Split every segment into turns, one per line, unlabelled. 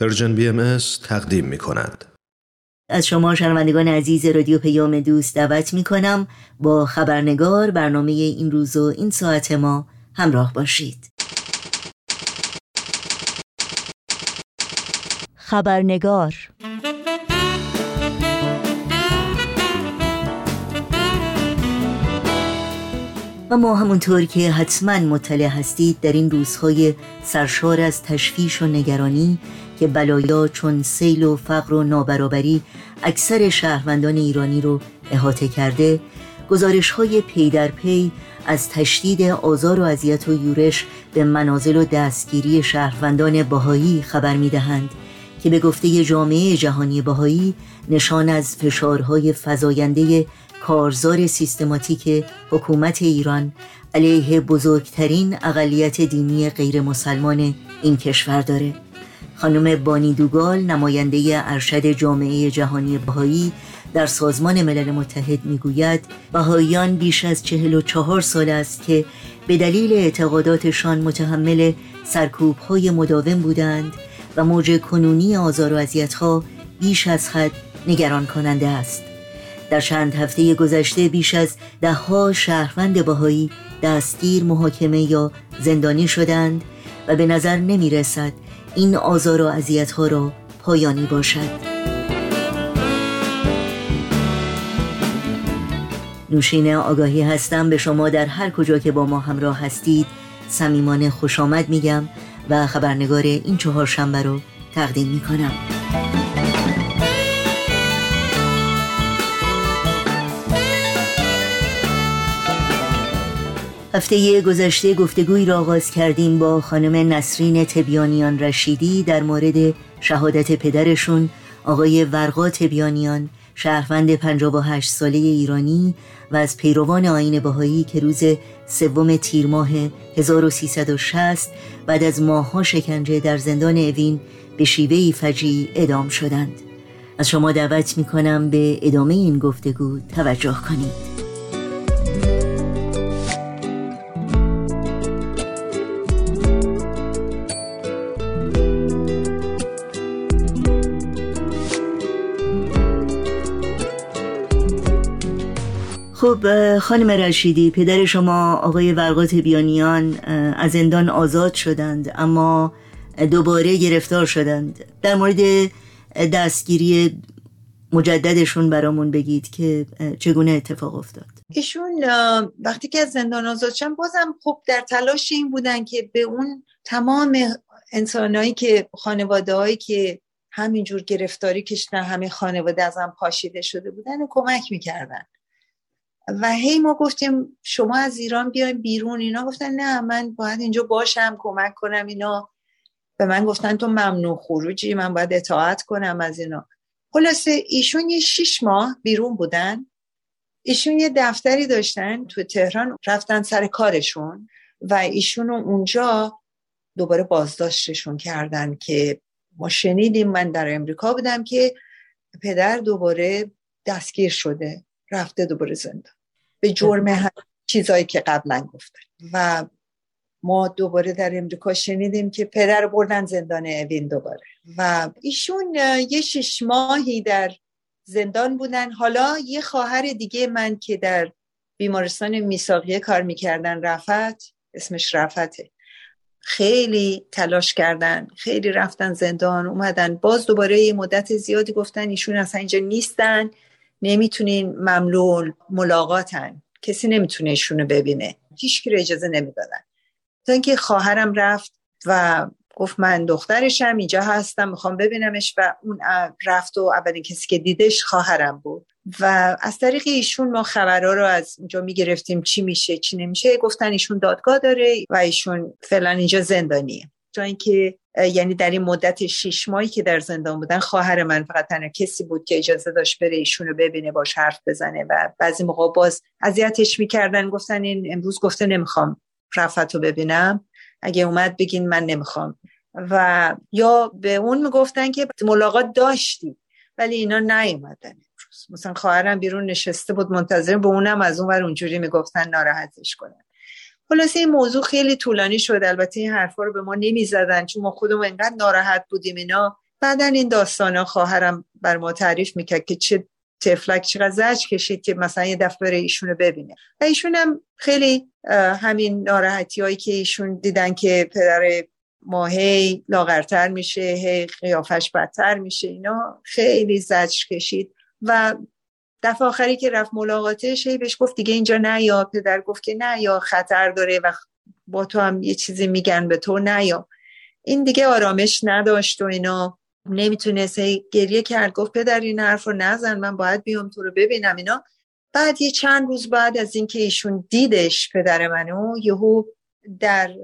Persian BM تقدیم می کند.
از شما شنوندگان عزیز رادیو پیام دوست دعوت می کنم با خبرنگار برنامه این روز و این ساعت ما همراه باشید خبرنگار و ما همونطور که حتما مطلع هستید در این روزهای سرشار از تشویش و نگرانی که بلایا چون سیل و فقر و نابرابری اکثر شهروندان ایرانی رو احاطه کرده گزارش های پی در پی از تشدید آزار و اذیت و یورش به منازل و دستگیری شهروندان باهایی خبر می دهند که به گفته جامعه جهانی باهایی نشان از فشارهای فزاینده کارزار سیستماتیک حکومت ایران علیه بزرگترین اقلیت دینی غیر مسلمان این کشور داره. خانم بانی دوگال نماینده ارشد جامعه جهانی بهایی در سازمان ملل متحد می‌گوید بهاییان بیش از چهل و چهار سال است که به دلیل اعتقاداتشان متحمل سرکوب های مداوم بودند و موج کنونی آزار و اذیت‌ها بیش از حد نگران کننده است. در چند هفته گذشته بیش از دهها شهروند باهایی دستگیر محاکمه یا زندانی شدند و به نظر نمی رسد این آزار و عذیت ها را پایانی باشد. نوشین آگاهی هستم به شما در هر کجا که با ما همراه هستید. صمیمانه خوش آمد میگم و خبرنگار این چهار شنبه رو تقدیم می هفته گذشته گفتگوی را آغاز کردیم با خانم نسرین تبیانیان رشیدی در مورد شهادت پدرشون آقای ورقا تبیانیان شهروند 58 ساله ایرانی و از پیروان آین بهایی که روز سوم تیر ماه 1360 بعد از ماهها شکنجه در زندان اوین به شیوهی فجی ادام شدند. از شما دعوت می کنم به ادامه این گفتگو توجه کنید. خب خانم رشیدی پدر شما آقای ورقات بیانیان از زندان آزاد شدند اما دوباره گرفتار شدند. در مورد دستگیری مجددشون برامون بگید که چگونه اتفاق افتاد.
ایشون وقتی که از زندان آزاد شدن بازم خب در تلاش این بودن که به اون تمام انسانهایی که خانواده هایی که همینجور گرفتاری کشتن همه خانواده از هم پاشیده شده بودن و کمک می‌کردن. و هی ما گفتیم شما از ایران بیاین بیرون. اینا گفتن نه من باید اینجا باشم کمک کنم اینا. به من گفتن تو ممنوع خروجی من باید اطاعت کنم از اینا. خلاصه ایشون یه شیش ماه بیرون بودن. ایشون یه دفتری داشتن تو تهران رفتن سر کارشون و ایشون اونجا دوباره بازداشتشون کردن که ما شنیدیم من در امریکا بودم که پدر دوباره دستگیر شده رفته دوباره زندان. به جرم چیزایی که قبلا گفتن. و ما دوباره در امریکا شنیدیم که پدر بردن زندان اوین دوباره. و ایشون یه شش ماهی در زندان بودن. حالا یه خواهر دیگه من که در بیمارستان میساقیه کار می‌کردن رفت اسمش رفته. خیلی تلاش کردن خیلی رفتن زندان اومدن. باز دوباره یه مدت زیادی گفتن ایشون اصلا اینجا نیستن. نمی‌تونین مملول ملاقاتن. کسی نمی‌تونه ایشونو ببینه. هیچ اجازه نمی‌دادن. تا اینکه خواهرم رفت و گفت من دخترشم اینجا هستم می‌خوام ببینمش و اون رفت و اولین کسی که دیدش خواهرم بود. و از طریق ایشون ما خبرها رو از اونجا می‌گرفتیم چی میشه چی نمیشه. گفتن ایشون دادگاه داره و ایشون فعلا اینجا زندانیه. تا اینکه یعنی در این مدت شش ماهی که در زندان بودن خواهر من فقط تنها کسی بود که اجازه داشت بره ایشونو ببینه باش حرف بزنه و بعضی موقع باز اذیتش می‌کردن گفتن این امروز گفته نمی‌خوام رفت رو ببینم. اگه اومد بگین من نمی‌خوام. و یا به اون می‌گفتن که ملاقات داشتی ولی اینا نیومدن مثلا خواهرم بیرون نشسته بود منتظر به اونم از اون ور اونجوری می‌گفتن ناراحتش کنن. خلاصه این موضوع خیلی طولانی شد. البته این حرفا رو به ما نمی‌زدن چون ما خودمون انقدر ناراحت بودیم اینا. بعدا این داستان ها خواهرم بر ما تعریف می‌کرد که چه تفلک چقدر زج کشید که مثلا یه دفعه ایشونو ببینه. و ایشون هم خیلی همین ناراحتی هایی که ایشون دیدن که پدر ماهی لاغرتر میشه هی قیافش بدتر میشه اینا خیلی زج کشید. و دفعه آخری که رفت ملاقاتش هی بهش گفت دیگه اینجا نه یا. پدر گفت که نه یا خطر داره و با تو هم یه چیزی میگن به تو نه یا. این دیگه آرامش نداشت و اینا. نمی‌تونست گریه کرد گفت پدر این حرف رو نزن من باید بیام تو رو ببینم اینا. بعد یه چند روز بعد از اینکه ایشون دیدش پدر منو یهو در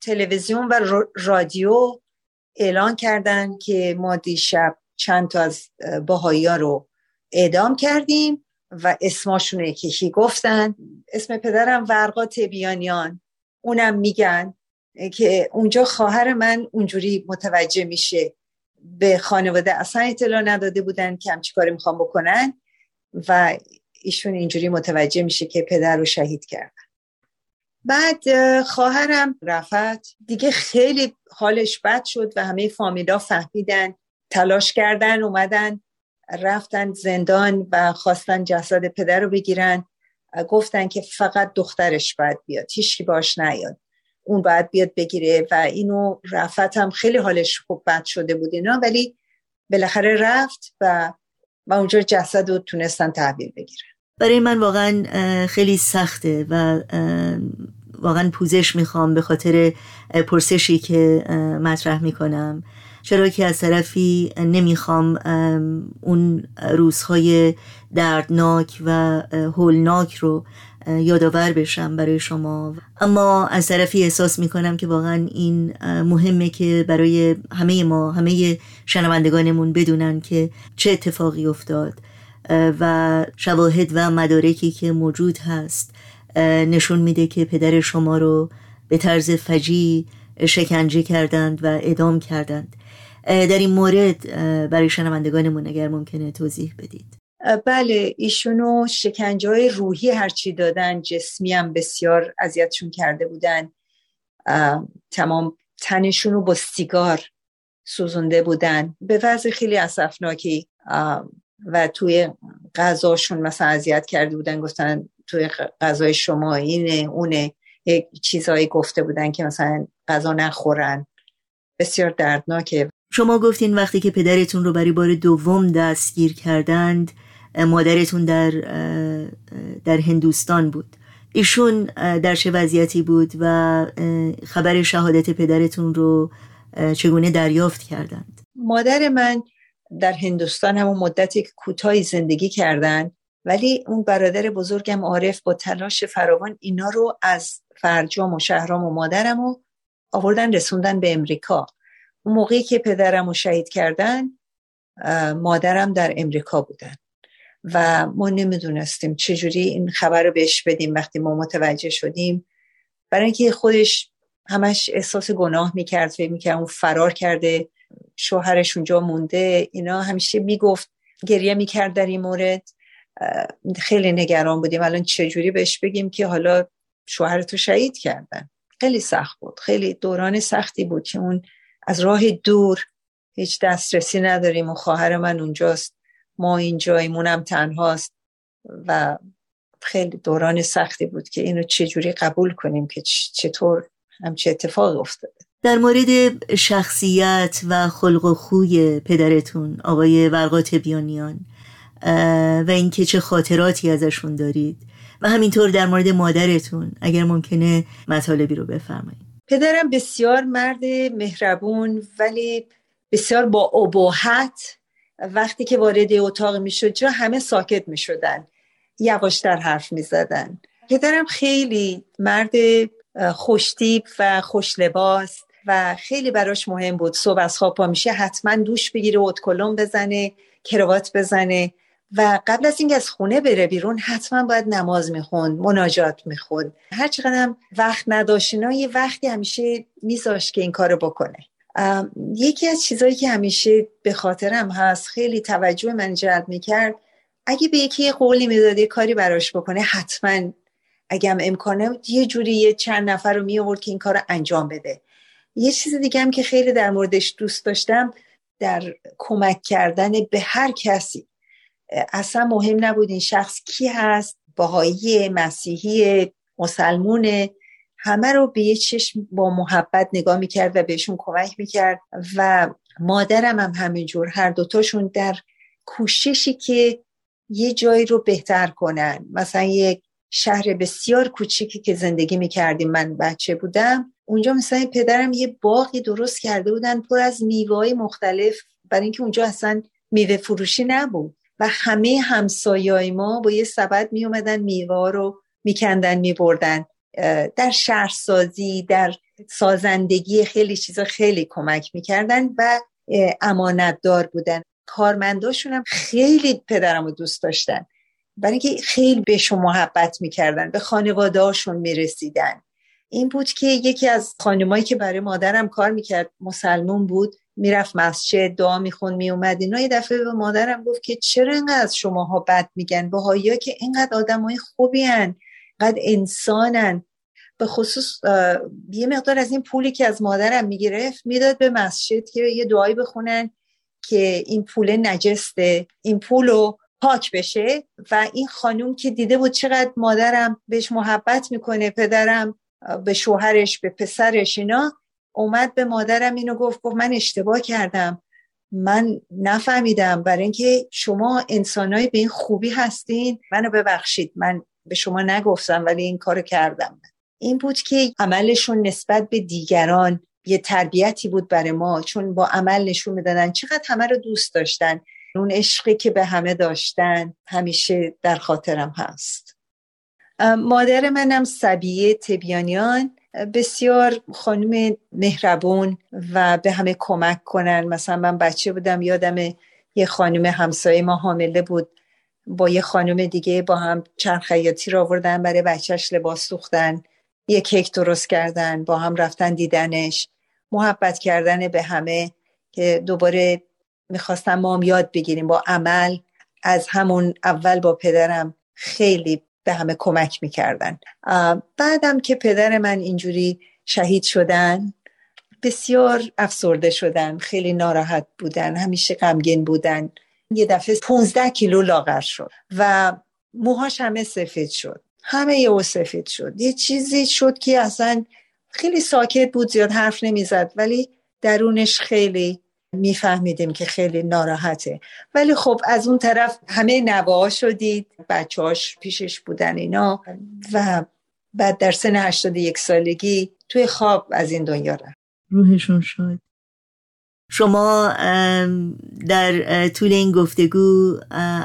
تلویزیون و رادیو اعلان کردن که ما دیشب چند تا از باهایی ها رو اعدام کردیم و اسماشون یکی گفتن. اسم پدرم ورقا تبیانیان. اونم میگن که اونجا خواهر من اونجوری متوجه میشه. به خانواده اصلا اطلاع نداده بودن که همچی کاری می‌خوام بکنن و ایشون اینجوری متوجه میشه که پدر رو شهید کردن بعد خواهرم رفت. دیگه خیلی حالش بد شد و همه فامیلا فهمیدن تلاش کردن اومدن. رفتن زندان و خواستن جسد پدر رو بگیرن گفتن که فقط دخترش باید بیاد هیچکی باش نیاد. اون باید بیاد بگیره و اینو رفت هم خیلی حالش خوب بد شده بود اینا ولی بالاخره رفت و و اونجا جسد رو تونستن تحویل بگیرن.
برای من واقعا خیلی سخته و واقعا پوزش می‌خوام به خاطر پرسشی که مطرح می‌کنم. چرا که از طرفی نمی‌خوام اون روزهای دردناک و هولناک رو یادآور بشم برای شما. اما از طرفی احساس می‌کنم که واقعا این مهمه که برای همه ما همه شنوندگانمون بدونن که چه اتفاقی افتاد و شواهد و مدارکی که موجود هست نشون میده که پدر شما رو به طرز فجی شکنجه کردند و اعدام کردند. در این مورد برای شنوندگانمون اگر ممکنه توضیح بدید.
بله ایشونو شکنجه روحی هرچی دادن جسمی هم بسیار اذیتشون کرده بودن. تمام تنشون رو با سیگار سوزونده بودن. به وضع خیلی اصفناکی و توی غذاشون مثلا اذیت کرده بودن گفتن توی غذای شما اینه اونه. یک چیزهایی گفته بودن که مثلا غذا نخورن. بسیار دردناکه.
شما گفتین وقتی که پدرتون رو برای بار دوم دستگیر کردند مادرتون در در هندوستان بود. ایشون در چه وضعیتی بود و خبر شهادت پدرتون رو چگونه دریافت کردند؟
مادر من در هندوستان همون مدتی که کوتاهی زندگی کردن ولی اون برادر بزرگم عارف با تلاش فراوان اینا رو از فرجام و شهرام و مادرم رو آوردن رسوندن به امریکا. اون موقعی که پدرم رو شهید کردن مادرم در امریکا بودن. و ما نمی‌دونستیم چجوری این خبر رو بهش بدیم وقتی ما متوجه شدیم. برای اینکه خودش همش احساس گناه می‌کرد فکر می‌کرد اون فرار کرده شوهرش اونجا مونده اینا همیشه می‌گفت گریه می‌کرد در این مورد. خیلی نگران بودیم. الان چجوری بهش بگیم که حالا شوهرتو شهید کردن؟ خیلی سخت بود. خیلی دوران سختی بود که اون از راه دور هیچ دسترسی نداریم و خواهر من اونجاست. ما اینجایمونم تنهاست و خیلی دوران سختی بود که اینو چجوری قبول کنیم که چطور همچه اتفاق افتاده.
در مورد شخصیت و خلق و خوی پدرتون آقای ورقات بیانیان و اینکه چه خاطراتی ازشون دارید. و همینطور در مورد مادرتون اگر ممکنه مطالبی رو بفرمایید.
پدرم بسیار مرد مهربون ولی بسیار با ابهت وقتی که وارد اتاق می شد جا همه ساکت می شدن یواشتر حرف می زدن پدرم خیلی مرد خوشتیب و خوش لباس و خیلی براش مهم بود. صبح از خواب پا میشه حتما دوش بگیره اتکلم بزنه کروات بزنه. و قبل از اینکه از خونه بره بیرون حتما باید نماز می‌خوند مناجات می‌خوند. هر چقدر وقت نداشت یه وقتی همیشه میذاشت که این کارو بکنه. یکی از چیزهایی که همیشه به خاطرم هست خیلی توجه من جلب می‌کرد اگه به یکی قولی می‌داده کاری براش بکنه حتما اگه هم امکانه یه جوری یه چند نفر رو می که این کار رو انجام بده. یه چیز دیگه هم که خیلی در موردش دوست داشتم در کمک کردن به هر کسی اصلا مهم نبود این شخص کی هست باهایی مسیحی مسلمون. همه رو به یه چشم با محبت نگاه می‌کرد و بهشون کمک می‌کرد و مادرم هم همینجور هر دوتاشون در کوششی که یه جایی رو بهتر کنن. مثلا یک شهر بسیار کوچیکی که زندگی می‌کردیم من بچه بودم اونجا مثلا پدرم یه باقی درست کرده بودن پر از میوه مختلف برای اینکه اونجا اصلا میوه فروشی نبود. و همه همسایای ما با یه سبد می اومدن میوه رو میکندن میبردن. در شهرسازی در سازندگی خیلی چیزا خیلی کمک می‌کردن و امانتدار بودن. کارمنداشون هم خیلی پدرم رو دوست داشتن. برای اینکه خیلی بهشون محبت می‌کردن به خانواده هاشون می‌رسیدن. این بود که یکی از خانمایی که برای مادرم کار می‌کرد مسلمون بود می‌رفت مسجد دعا میخون میومد اینا یه دفعه به مادرم گفت که چرا اینقدر شماها بد میگن؟ بهایی که اینقدر آدم های خوبی هن اینقدر انسانن به خصوص یه مقدار از این پولی که از مادرم می‌گرفت می‌داد به مسجد که یه دعایی بخونن که این پول نجسته این پول رو پاک بشه. و این خانوم که دیده بود چقدر مادرم بهش محبت می‌کنه پدرم به شوهرش به پسرش اینا. اومد به مادرم اینو گفت گفت من اشتباه کردم. من نفهمیدم. برای اینکه شما انسانای به این خوبی هستین. منو ببخشید. من به شما نگفتم ولی این کارو کردم. این بود که عملشون نسبت به دیگران یه تربیتی بود برای ما. چون با عمل نشون می‌دادن چقدر همه رو دوست داشتن. اون عشقی که به همه داشتن همیشه در خاطرم هست. مادر منم سبیه تبیانیان. بسیار خانم مهربون و به همه کمک کنن. مثلا من بچه بودم یادم یه خانم همسایه ما حامله بود. با یه خانم دیگه با هم چند خیاطی رو آوردن برای بچهش لباس سوختن. یه کیک درست کردن با هم رفتن دیدنش. محبت کردن به همه که دوباره می‌خواستم ما هم یاد بگیریم. با عمل از همون اول با پدرم خیلی به همه کمک می‌کردن. بعدم که پدر من اینجوری شهید شدن بسیار افسرده شدن خیلی ناراحت بودن همیشه غمگین بودن. یه دفعه 15 کیلو لاغر شد و موهاش همه سفید شد. همه یه سفید شد. یه چیزی شد که اصلا خیلی ساکت بود زیاد حرف نمی‌زد ولی درونش خیلی میفهمیدیم که خیلی ناراحته. ولی خب از اون طرف همه نواه شدید بچهاش پیشش بودن اینا و بعد در سن 81 سالگی توی خواب از این دنیا رفت.
روحشون شد. شما در طول این گفتگو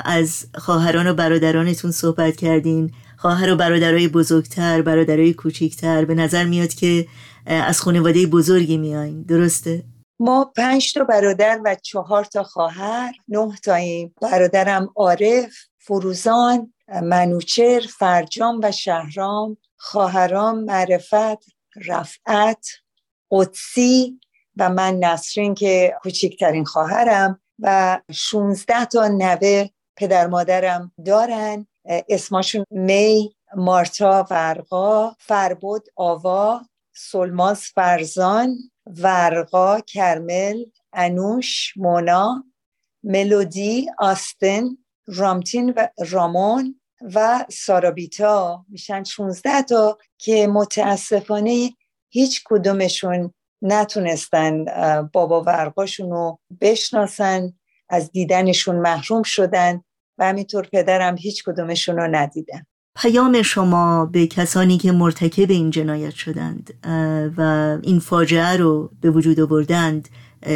از خواهران و برادرانتون صحبت کردین. خواهر و برادرای بزرگتر برادرای کوچیکتر به نظر میاد که از خانواده بزرگی میایین درسته؟
ما پنج تا برادر و چهار تا خواهر نه تاییم. برادرم عارف فروزان منوچر فرجام و شهرام. خواهرام معرفت رفعت قدسی و من نسرین که کوچکترین خواهرم و 16 تا نوه پدر مادرم دارن. اسمشون می مارتا ورقا فربود آوا سلماز فرزان. ورقا کرمل انوش مونا ملودی آستن رامتین و رامون و سارابیتا. میشن 16 تا که متاسفانه هیچ کدومشون نتونستن بابا ورقاشون رو بشناسن از دیدنشون محروم شدن و همینطور پدرم هیچ کدومشون رو ندیدن.
پیام شما به کسانی که مرتکب این جنایت شدند و این فاجعه رو به وجود آوردند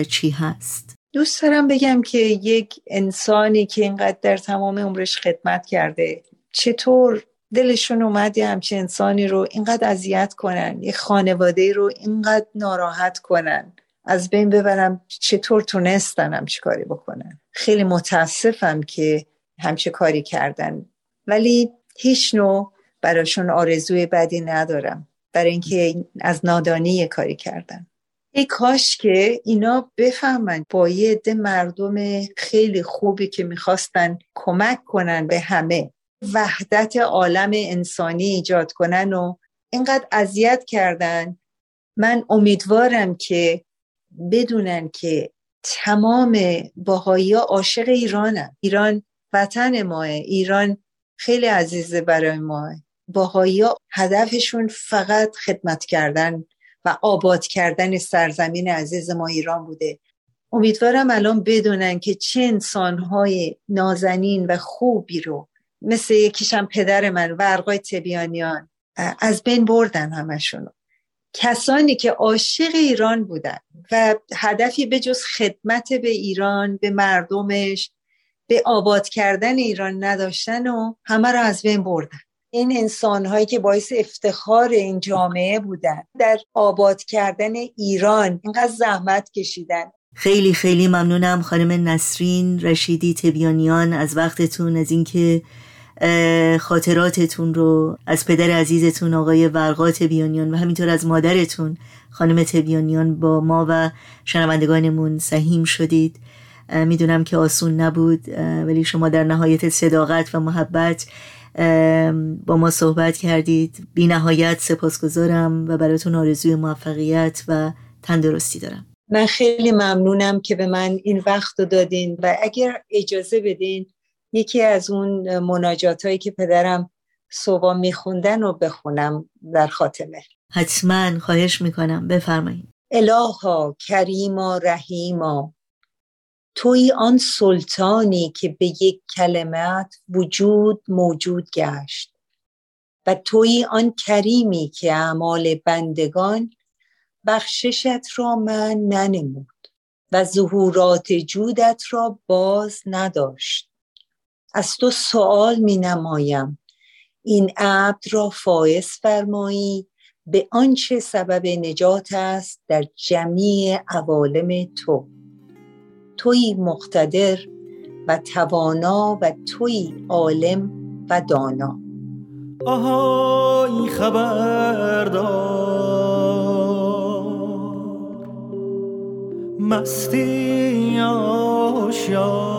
چی هست؟
دوست دارم بگم که یک انسانی که اینقدر در تمام عمرش خدمت کرده چطور دلشون اومد یه همچه انسانی رو اینقدر اذیت کنن یه خانواده رو اینقدر ناراحت کنن؟ از بین ببرم چطور تونستنم چیکاری بکنن؟ خیلی متاسفم که همچه کاری کردن. ولی هیچ نوع براشون آرزوی بدی ندارم برای اینکه از نادانی کاری کردن. ای کاش که اینا بفهمن با یه عده مردم خیلی خوبی که می‌خواستن کمک کنن به همه وحدت عالم انسانی ایجاد کنن و اینقدر اذیت کردن. من امیدوارم که بدونن که تمام باهایی ها عاشق ایرانن. ایران وطن ماه ایران خیلی عزیزه برای ما. باهایی ها هدفشون فقط خدمت کردن و آباد کردن سرزمین عزیز ما ایران بوده. امیدوارم الان بدونن که چه انسانهای نازنین و خوبی رو مثل یکیشم پدر من ورقای تبیانیان از بین بردن همشونو کسانی که عاشق ایران بودن و هدفی به جز خدمت به ایران به مردمش به آباد کردن ایران نداشتن و همه رو از بین بردن. این انسان هایی که باعث افتخار این جامعه بودن در آباد کردن ایران اینقدر زحمت کشیدن.
خیلی خیلی ممنونم خانم نسرین رشیدی تبیانیان از وقتتون از اینکه خاطراتتون رو از پدر عزیزتون آقای ورقا تبیانیان و همینطور از مادرتون خانم تبیانیان با ما و شنوندگانمون سهیم شدید. می‌دونم که آسون نبود ولی شما در نهایت صداقت و محبت با ما صحبت کردید. بی نهایت سپاسگزارم و براتون آرزوی موفقیت و تندرستی دارم.
من خیلی ممنونم که به من این وقت رو دادین و اگر اجازه بدین یکی از اون مناجات هایی که پدرم صبح میخوندن رو بخونم در خاتمه.
حتما خواهش می‌کنم. بفرمایید.
الها کریما رحیما. توی آن سلطانی که به یک کلمت وجود موجود گشت و توی آن کریمی که اعمال بندگان بخششت را من ننمود و ظهورات جودت را باز نداشت. از تو سوال می نمایم. این عبد را فرمایی به آنچه سبب نجات است در جمیع عوالم تو. توی مقتدر و توانا و توی عالم و دانا.
آهای خبردار. مستی آشیار.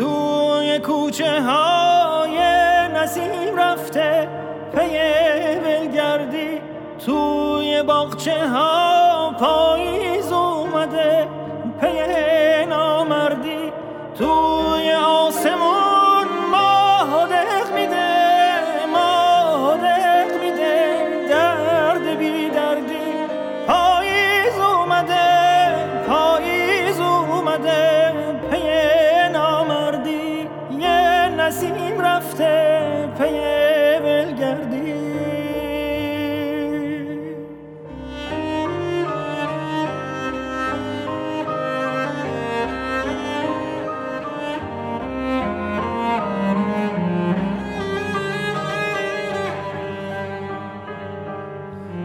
توی کوچه های نسیم رفته پی ولگردی توی باغچه ها پاییز نسیم رفته پی ولگردی.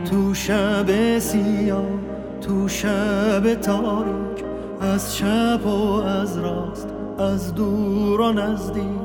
تو شب سیاه تو شب تاریک از شب و از راست از دور و نزدیک.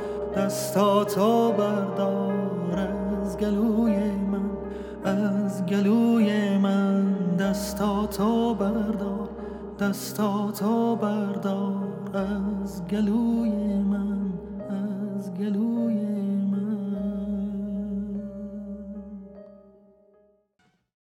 دستاتو بردار از گلوی من از گلوی من. دستاتو بردار دستاتو بردار از گلوی من از گلوی